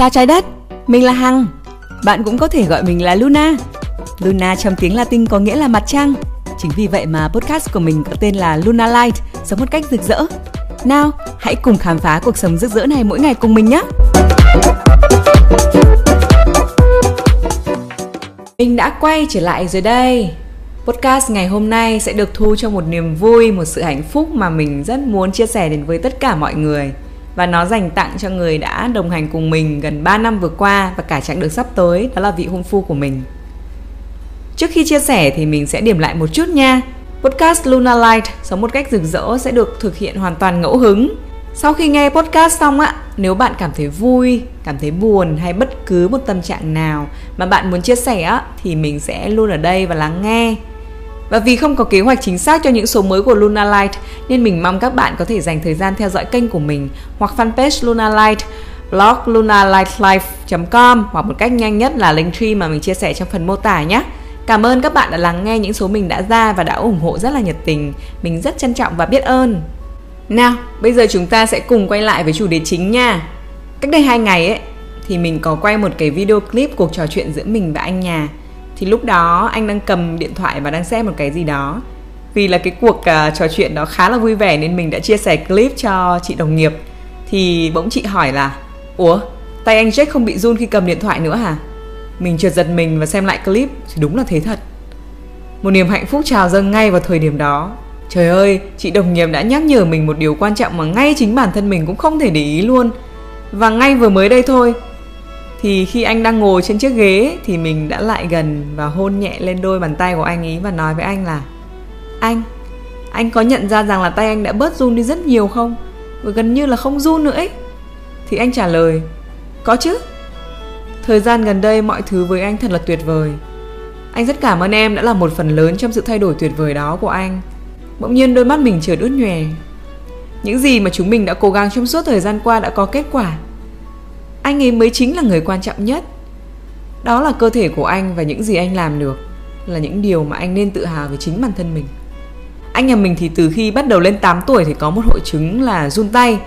Chào trái đất, mình là Hằng. Bạn cũng có thể gọi mình là Luna. Luna trong tiếng Latin có nghĩa là mặt trăng. Chính vì vậy mà podcast của mình có tên là Luna Light, sống một cách rực rỡ. Nào, hãy cùng khám phá cuộc sống rực rỡ này mỗi ngày cùng mình nhé. Mình đã quay trở lại rồi đây. Podcast ngày hôm nay sẽ được thu cho một niềm vui, một sự hạnh phúc mà mình rất muốn chia sẻ đến với tất cả mọi người. Và nó dành tặng cho người đã đồng hành cùng mình gần 3 năm vừa qua và cả chặng đường sắp tới, đó là vị hôn phu của mình. Trước khi chia sẻ thì mình sẽ điểm lại một chút nha. Podcast Luna Light sống một cách rực rỡ sẽ được thực hiện hoàn toàn ngẫu hứng. Sau khi nghe podcast xong á, nếu bạn cảm thấy vui, cảm thấy buồn hay bất cứ một tâm trạng nào mà bạn muốn chia sẻ á, thì mình sẽ luôn ở đây và lắng nghe. Và vì không có kế hoạch chính xác cho những số mới của Luna Light nên mình mong các bạn có thể dành thời gian theo dõi kênh của mình hoặc fanpage Luna Light, blog lunalightlife.com hoặc một cách nhanh nhất là link tree mà mình chia sẻ trong phần mô tả nhé. Cảm ơn các bạn đã lắng nghe những số mình đã ra và đã ủng hộ rất là nhiệt tình. Mình rất trân trọng và biết ơn. Nào, bây giờ chúng ta sẽ cùng quay lại với chủ đề chính nha. Cách đây hai ngày ấy thì mình có quay một cái video clip cuộc trò chuyện giữa mình và anh nhà thì lúc đó anh đang cầm điện thoại và đang xem một cái gì đó. Vì là cái cuộc uh, trò chuyện đó khá là vui vẻ nên mình đã chia sẻ clip cho chị đồng nghiệp. Thì bỗng chị hỏi là ủa tay anh Jack không bị run khi cầm điện thoại nữa hả? Mình trượt giật mình và xem lại clip thì đúng là thế thật. Một niềm hạnh phúc trào dâng ngay vào thời điểm đó. Trời ơi chị đồng nghiệp đã nhắc nhở mình một điều quan trọng mà ngay chính bản thân mình cũng không thể để ý luôn. Và ngay vừa mới đây thôi thì khi anh đang ngồi trên chiếc ghế thì mình đã lại gần và hôn nhẹ lên đôi bàn tay của anh ấy và nói với anh là, anh anh có nhận ra rằng là tay anh đã bớt run đi rất nhiều không? Và gần như là không run nữa ấy. Thì anh trả lời, có chứ. Thời gian gần đây mọi thứ với anh thật là tuyệt vời. Anh rất cảm ơn em đã là một phần lớn trong sự thay đổi tuyệt vời đó của anh. Bỗng nhiên đôi mắt mình trượt ướt nhòe. Những gì mà chúng mình đã cố gắng trong suốt thời gian qua đã có kết quả anh ấy mới chính là người quan trọng nhất. Đó là cơ thể của anh và những gì anh làm được là những điều mà anh nên tự hào về chính bản thân mình. Anh nhà mình thì từ khi bắt đầu lên 8 tuổi thì có một hội chứng là run tay.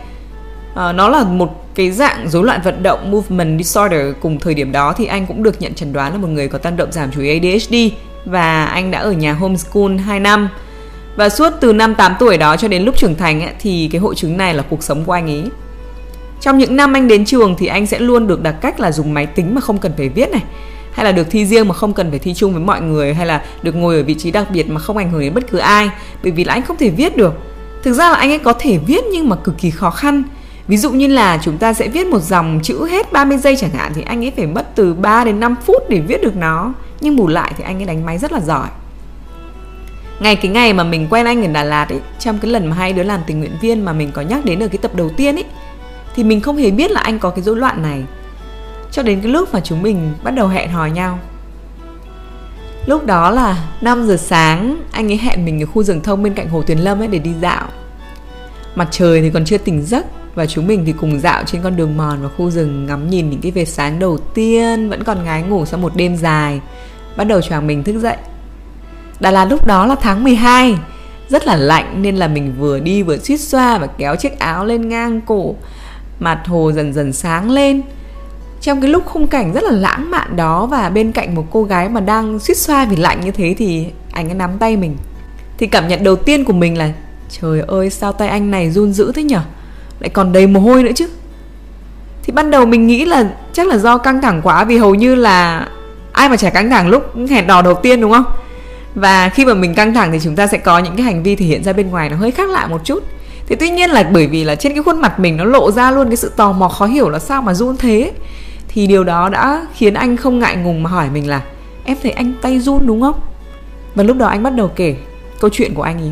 À, nó là một cái dạng rối loạn vận động movement disorder. Cùng thời điểm đó thì anh cũng được nhận chẩn đoán là một người có tăng động giảm chú ý ADHD và anh đã ở nhà homeschool 2 năm. Và suốt từ năm 8 tuổi đó cho đến lúc trưởng thành ấy, thì cái hội chứng này là cuộc sống của anh ấy trong những năm anh đến trường thì anh sẽ luôn được đặt cách là dùng máy tính mà không cần phải viết này, hay là được thi riêng mà không cần phải thi chung với mọi người, hay là được ngồi ở vị trí đặc biệt mà không ảnh hưởng đến bất cứ ai, bởi vì là anh không thể viết được. Thực ra là anh ấy có thể viết nhưng mà cực kỳ khó khăn. Ví dụ như là chúng ta sẽ viết một dòng chữ hết 30 giây chẳng hạn thì anh ấy phải mất từ 3 đến 5 phút để viết được nó, nhưng bù lại thì anh ấy đánh máy rất là giỏi. Ngày cái ngày mà mình quen anh ở Đà Lạt ấy, trong cái lần mà hai đứa làm tình nguyện viên mà mình có nhắc đến ở cái tập đầu tiên ấy thì mình không hề biết là anh có cái rối loạn này. Cho đến cái lúc mà chúng mình bắt đầu hẹn hò nhau. Lúc đó là 5 giờ sáng, anh ấy hẹn mình ở khu rừng thông bên cạnh hồ Tuyền Lâm ấy để đi dạo. Mặt trời thì còn chưa tỉnh giấc và chúng mình thì cùng dạo trên con đường mòn và khu rừng ngắm nhìn những cái vệt sáng đầu tiên vẫn còn ngái ngủ sau một đêm dài, bắt đầu choàng mình thức dậy. Đà Lạt lúc đó là tháng 12 rất là lạnh nên là mình vừa đi vừa suýt xoa và kéo chiếc áo lên ngang cổ mặt hồ dần dần sáng lên. Trong cái lúc khung cảnh rất là lãng mạn đó và bên cạnh một cô gái mà đang suýt xoa vì lạnh như thế thì anh ấy nắm tay mình. Thì cảm nhận đầu tiên của mình là, trời ơi, sao tay anh này run dữ thế nhở? Lại còn đầy mồ hôi nữa chứ. Thì ban đầu mình nghĩ là chắc là do căng thẳng quá vì hầu như là ai mà chả căng thẳng lúc hẹn đò đầu tiên, đúng không? Và khi mà mình căng thẳng thì chúng ta sẽ có những cái hành vi thể hiện ra bên ngoài nó hơi khác lạ một chút thì tuy nhiên là bởi vì là trên cái khuôn mặt mình nó lộ ra luôn cái sự tò mò, khó hiểu là sao mà run thế. Thì điều đó đã khiến anh không ngại ngùng mà hỏi mình là, em thấy anh tay run đúng không? Và lúc đó anh bắt đầu kể câu chuyện của anh ý.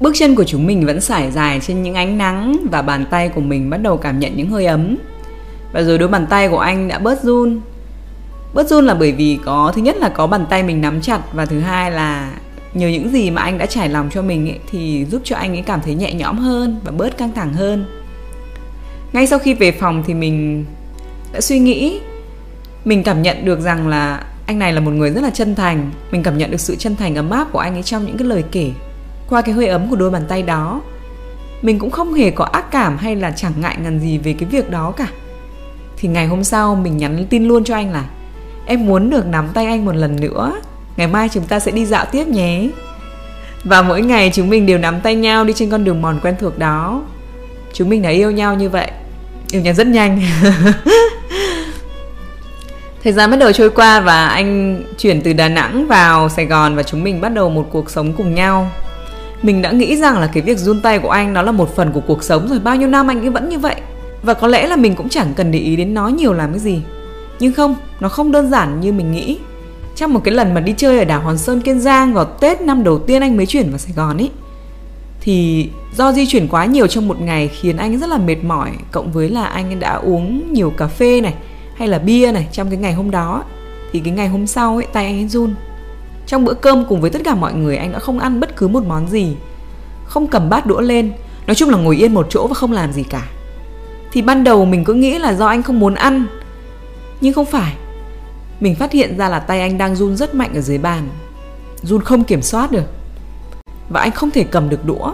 Bước chân của chúng mình vẫn sải dài trên những ánh nắng và bàn tay của mình bắt đầu cảm nhận những hơi ấm. Và rồi đôi bàn tay của anh đã bớt run. Bớt run là bởi vì có, thứ nhất là có bàn tay mình nắm chặt và thứ hai là nhờ những gì mà anh đã trải lòng cho mình ấy, thì giúp cho anh ấy cảm thấy nhẹ nhõm hơn và bớt căng thẳng hơn. Ngay sau khi về phòng thì mình đã suy nghĩ mình cảm nhận được rằng là anh này là một người rất là chân thành. Mình cảm nhận được sự chân thành ấm áp của anh ấy trong những cái lời kể qua cái hơi ấm của đôi bàn tay đó. Mình cũng không hề có ác cảm hay là chẳng ngại ngần gì về cái việc đó cả. Thì ngày hôm sau mình nhắn tin luôn cho anh là em muốn được nắm tay anh một lần nữa ngày mai chúng ta sẽ đi dạo tiếp nhé. Và mỗi ngày chúng mình đều nắm tay nhau đi trên con đường mòn quen thuộc đó. Chúng mình đã yêu nhau như vậy. Yêu nhau rất nhanh. Thời gian bắt đầu trôi qua và anh chuyển từ đà nẵng vào sài gòn và chúng mình bắt đầu một cuộc sống cùng nhau. Mình đã nghĩ rằng là cái việc run tay của anh nó là một phần của cuộc sống rồi. Bao nhiêu năm anh ấy vẫn như vậy. Và có lẽ là mình cũng chẳng cần để ý đến nó nhiều làm cái gì. Nhưng không, nó không đơn giản như mình nghĩ trong một cái lần mà đi chơi ở đảo Hòn Sơn Kiên Giang vào Tết năm đầu tiên anh mới chuyển vào Sài Gòn ấy thì do di chuyển quá nhiều trong một ngày khiến anh rất là mệt mỏi, cộng với là anh đã uống nhiều cà phê này, hay là bia này trong cái ngày hôm đó thì cái ngày hôm sau ấy tay anh ấy run. Trong bữa cơm cùng với tất cả mọi người, anh đã không ăn bất cứ một món gì, không cầm bát đũa lên, nói chung là ngồi yên một chỗ và không làm gì cả. Thì ban đầu mình cứ nghĩ là do anh không muốn ăn, nhưng không phải mình phát hiện ra là tay anh đang run rất mạnh ở dưới bàn. Run không kiểm soát được. Và anh không thể cầm được đũa.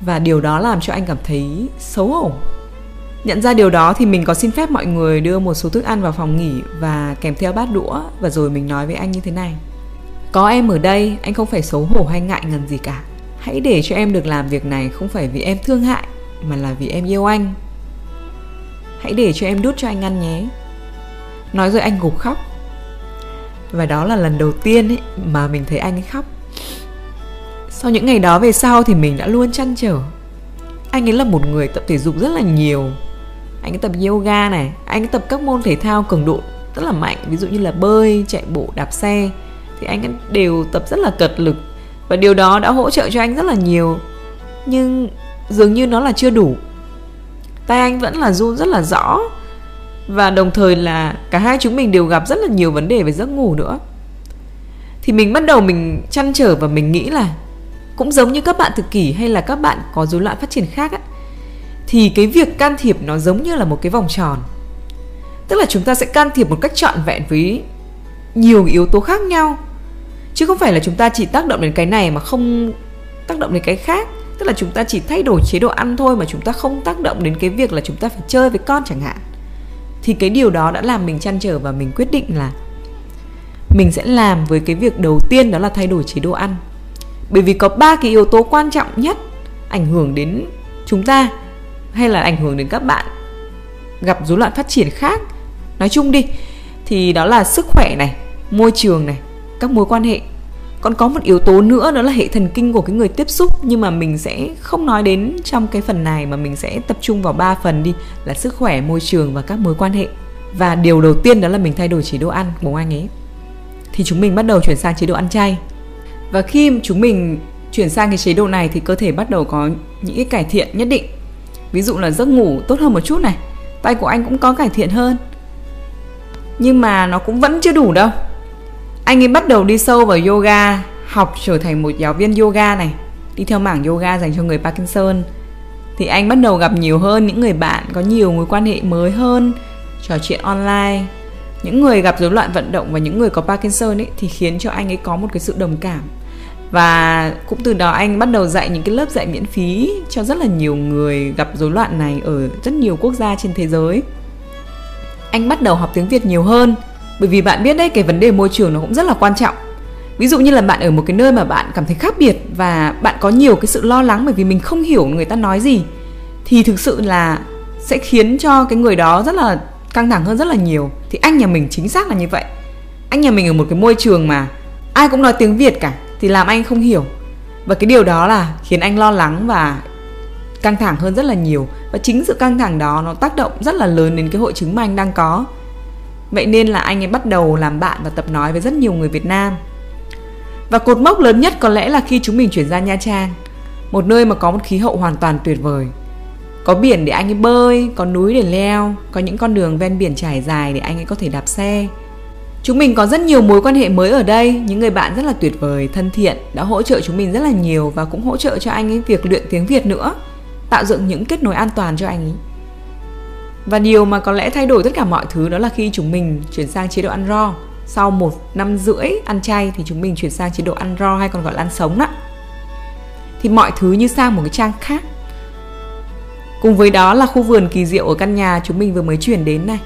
Và điều đó làm cho anh cảm thấy xấu hổ. Nhận ra điều đó thì mình có xin phép mọi người đưa một số thức ăn vào phòng nghỉ và kèm theo bát đũa. Và rồi mình nói với anh như thế này. Có em ở đây, anh không phải xấu hổ hay ngại ngần gì cả. Hãy để cho em được làm việc này không phải vì em thương hại, mà là vì em yêu anh. Hãy để cho em đút cho anh ăn nhé nói rồi anh gục khóc. Và đó là lần đầu tiên ấy mà mình thấy anh ấy khóc. Sau những ngày đó về sau thì mình đã luôn chăn trở. Anh ấy là một người tập thể dục rất là nhiều. Anh ấy tập yoga này, anh ấy tập các môn thể thao cường độ rất là mạnh, ví dụ như là bơi, chạy bộ, đạp xe, thì anh ấy đều tập rất là cật lực. Và điều đó đã hỗ trợ cho anh rất là nhiều. Nhưng dường như nó là chưa đủ. Tay anh vẫn là run rất là rõ và đồng thời là cả hai chúng mình đều gặp rất là nhiều vấn đề về giấc ngủ nữa. Thì mình bắt đầu mình chăn trở và mình nghĩ là cũng giống như các bạn thực kỷ hay là các bạn có rối loạn phát triển khác á, thì cái việc can thiệp nó giống như là một cái vòng tròn. Tức là chúng ta sẽ can thiệp một cách trọn vẹn với nhiều yếu tố khác nhau. Chứ không phải là chúng ta chỉ tác động đến cái này mà không tác động đến cái khác. Tức là chúng ta chỉ thay đổi chế độ ăn thôi mà chúng ta không tác động đến cái việc là chúng ta phải chơi với con chẳng hạn thì cái điều đó đã làm mình chăn trở và mình quyết định là mình sẽ làm với cái việc đầu tiên đó là thay đổi chế độ ăn. Bởi vì có ba cái yếu tố quan trọng nhất ảnh hưởng đến chúng ta hay là ảnh hưởng đến các bạn gặp rối loạn phát triển khác. Nói chung đi, thì đó là sức khỏe này, môi trường này, các mối quan hệ còn có một yếu tố nữa, đó là hệ thần kinh của cái người tiếp xúc. Nhưng mà mình sẽ không nói đến trong cái phần này, mà mình sẽ tập trung vào ba phần đi, là sức khỏe, môi trường và các mối quan hệ. Và điều đầu tiên đó là mình thay đổi chế độ ăn của anh ấy. Thì chúng mình bắt đầu chuyển sang chế độ ăn chay. Và khi chúng mình chuyển sang cái chế độ này thì cơ thể bắt đầu có những cái cải thiện nhất định. Ví dụ là giấc ngủ tốt hơn một chút này, tay của anh cũng có cải thiện hơn. Nhưng mà nó cũng vẫn chưa đủ đâu anh ấy bắt đầu đi sâu vào yoga, học trở thành một giáo viên yoga này. Đi theo mảng yoga dành cho người Parkinson. Thì anh bắt đầu gặp nhiều hơn những người bạn có nhiều mối quan hệ mới hơn, trò chuyện online. Những người gặp rối loạn vận động và những người có Parkinson ấy thì khiến cho anh ấy có một cái sự đồng cảm. Và cũng từ đó anh bắt đầu dạy những cái lớp dạy miễn phí cho rất là nhiều người gặp rối loạn này ở rất nhiều quốc gia trên thế giới. Anh bắt đầu học tiếng Việt nhiều hơn bởi vì bạn biết đấy, cái vấn đề môi trường nó cũng rất là quan trọng. Ví dụ như là bạn ở một cái nơi mà bạn cảm thấy khác biệt và bạn có nhiều cái sự lo lắng bởi vì mình không hiểu người ta nói gì, thì thực sự là sẽ khiến cho cái người đó rất là căng thẳng hơn rất là nhiều. Thì anh nhà mình chính xác là như vậy. Anh nhà mình ở một cái môi trường mà ai cũng nói tiếng việt cả, thì làm anh không hiểu. Và cái điều đó là khiến anh lo lắng và căng thẳng hơn rất là nhiều. Và chính sự căng thẳng đó nó tác động rất là lớn đến cái hội chứng mà anh đang có vậy nên là anh ấy bắt đầu làm bạn và tập nói với rất nhiều người việt nam. Và cột mốc lớn nhất có lẽ là khi chúng mình chuyển ra nha trang, một nơi mà có một khí hậu hoàn toàn tuyệt vời. Có biển để anh ấy bơi, có núi để leo, có những con đường ven biển trải dài để anh ấy có thể đạp xe. Chúng mình có rất nhiều mối quan hệ mới ở đây, những người bạn rất là tuyệt vời, thân thiện, đã hỗ trợ chúng mình rất là nhiều và cũng hỗ trợ cho anh ấy việc luyện tiếng việt nữa, tạo dựng những kết nối an toàn cho anh ấy và điều mà có lẽ thay đổi tất cả mọi thứ đó là khi chúng mình chuyển sang chế độ ăn raw sau một năm rưỡi ăn chay thì chúng mình chuyển sang chế độ ăn raw hay còn gọi là ăn sống đó thì mọi thứ như sang một cái trang khác Cùng với đó là khu vườn kỳ diệu ở căn nhà chúng mình vừa mới chuyển đến này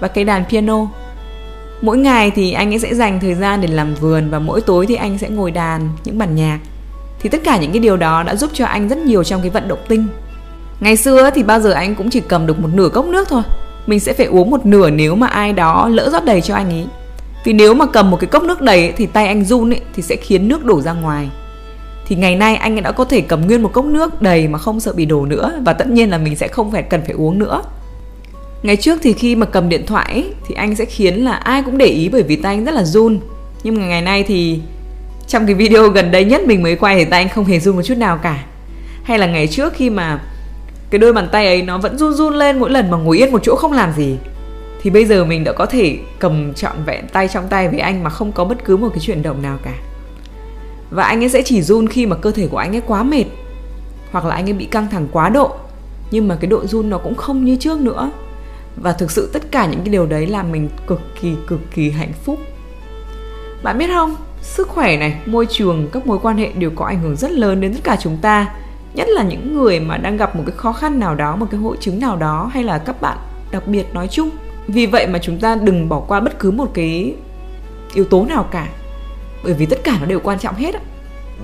và cây đàn piano. Mỗi ngày thì anh ấy sẽ dành thời gian để làm vườn và mỗi tối thì anh sẽ ngồi đàn những bản nhạc. Thì tất cả những cái điều đó đã giúp cho anh rất nhiều trong cái vận động tinh. Ngày xưa thì bao giờ anh cũng chỉ cầm được một nửa cốc nước thôi. Mình sẽ phải uống một nửa nếu mà ai đó lỡ rót đầy cho anh ấy. Vì nếu mà cầm một cái cốc nước đầy ấy, thì tay anh run ấy, thì sẽ khiến nước đổ ra ngoài thì ngày nay anh đã có thể cầm nguyên một cốc nước đầy mà không sợ bị đổ nữa và tất nhiên là mình sẽ không phải cần phải uống nữa ngày trước thì khi mà cầm điện thoại ấy, thì anh sẽ khiến là ai cũng để ý bởi vì tay anh rất là run nhưng mà ngày nay thì trong cái video gần đây nhất mình mới quay thì tay anh không hề run một chút nào cả hay là ngày trước khi mà cái đôi bàn tay ấy nó vẫn run run lên mỗi lần mà ngồi yên một chỗ không làm gì. Thì bây giờ mình đã có thể cầm trọn vẹn tay trong tay với anh mà không có bất cứ một cái chuyển động nào cả. Và anh ấy sẽ chỉ run khi mà cơ thể của anh ấy quá mệt, hoặc là anh ấy bị căng thẳng quá độ. Nhưng mà cái độ run nó cũng không như trước nữa. Và thực sự tất cả những cái điều đấy làm mình cực kỳ cực kỳ hạnh phúc. Bạn biết không? Sức khỏe này, môi trường, các mối quan hệ đều có ảnh hưởng rất lớn đến tất cả chúng ta nhất là những người mà đang gặp một cái khó khăn nào đó một cái hội chứng nào đó hay là các bạn đặc biệt nói chung. Vì vậy mà chúng ta đừng bỏ qua bất cứ một cái yếu tố nào cả bởi vì tất cả nó đều quan trọng hết á.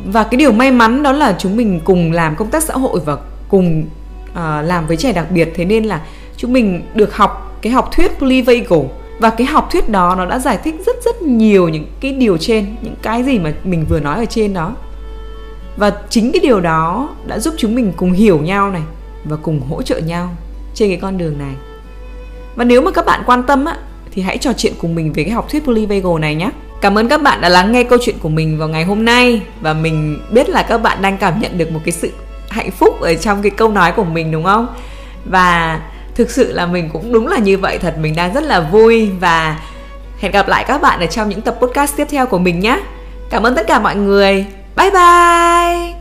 Và cái điều may mắn đó là chúng mình cùng làm công tác xã hội và cùng uh, làm với trẻ đặc biệt. Thế nên là chúng mình được học cái học thuyết polyvagal và cái học thuyết đó nó đã giải thích rất rất nhiều những cái điều trên những cái gì mà mình vừa nói ở trên đó và chính cái điều đó đã giúp chúng mình cùng hiểu nhau này và cùng hỗ trợ nhau trên cái con đường này và nếu mà các bạn quan tâm á, thì hãy trò chuyện cùng mình về cái học thuyết polyvagal này nhé Cảm ơn các bạn đã lắng nghe câu chuyện của mình vào ngày hôm nay và mình biết là các bạn đang cảm nhận được một cái sự hạnh phúc ở trong cái câu nói của mình, đúng không? Và thực sự là mình cũng đúng là như vậy, thật mình đang rất là vui và hẹn gặp lại các bạn ở trong những tập podcast tiếp theo của mình nhé. Cảm ơn tất cả mọi người. Bye bye.